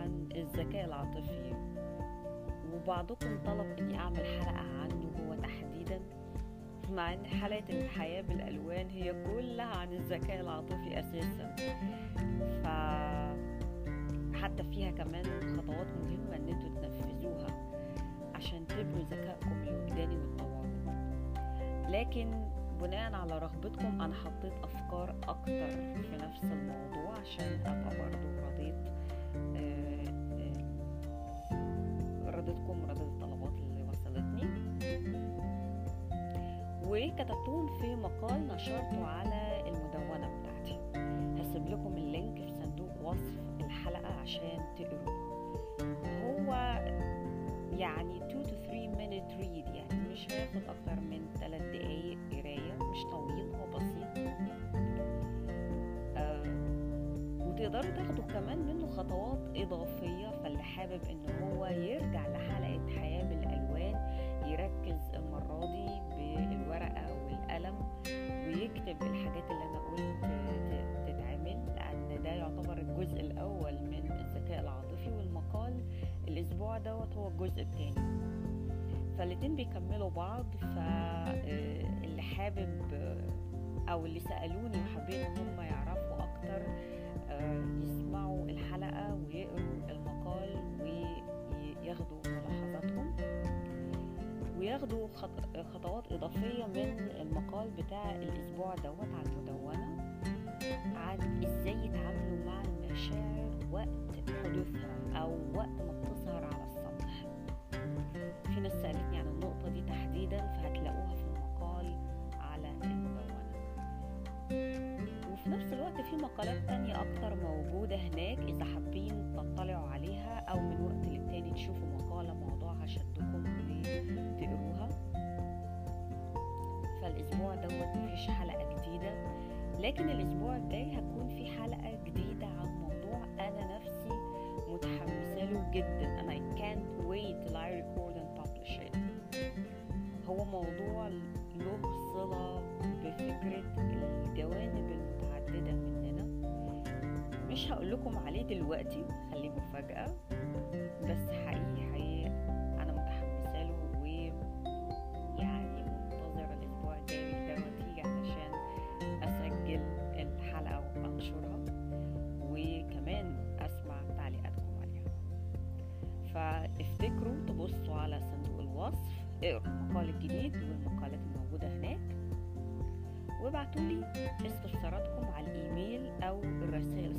عن الذكاء العاطفي وبعضكم طلب إني أعمل حلقة عنه هو تحديدا. مع إن حلقة الحياة بالألوان هي كلها عن الذكاء العاطفي أساسا. ف حتى فيها كمان خطوات مهمة إن أنتوا تنفذوها عشان تبنوا ذكائكم الوجداني والتواصل لكن بناء على رغبتكم أنا حطيت أفكار أكتر في نفس الموضوع عشان أبقى برضو رضيت آه، آه، رضيتكم رضيت الطلبات اللي وصلتني. وكتبتهم في مقال نشرته على المدونة بتاعتي. هسيب لكم اللينك في صندوق وصف الحلقة عشان تقروا. هو يعني وتقدروا تاخدوا كمان منه خطوات إضافية فاللي حابب إن هو يرجع لحلقة حياة بالألوان يركز المرة دي بالورقة والقلم ويكتب الحاجات اللي أنا قلت تتعمل لأن ده يعتبر الجزء الأول من الذكاء العاطفي والمقال الأسبوع دوت هو الجزء التاني. فالاتنين بيكملوا بعض فاللي حابب آه، أو اللي سألوني وحابين إن هم يعرفوا أكتر وياخدوا خط- خطوات إضافية من المقال بتاع الأسبوع دوت على المدونة. عن إزاي يتعاملوا مع المشاعر وقت حدوثها أو وقت ما بتظهر على السطح؟ في ناس سألتني عن النقطة دي تحديدا فهتلاقوها في المقال على المدونة. وفي نفس الوقت في مقالات تانية أكتر موجودة هناك إذا حابين دوت مفيش حلقة جديدة لكن الأسبوع الجاي هتكون في حلقة جديدة عن موضوع أنا نفسي متحمسة له جدا. أنا I can't wait till I record and publish it. هو موضوع له صلة بفكرة الجوانب المتعددة مننا. مش هقول لكم عليه دلوقتي خليه مفاجأة. بس فافتكروا تبصوا على صندوق الوصف اقروا المقال الجديد والمقالات الموجودة هناك وابعتولي استفساراتكم على الإيميل أو الرسائل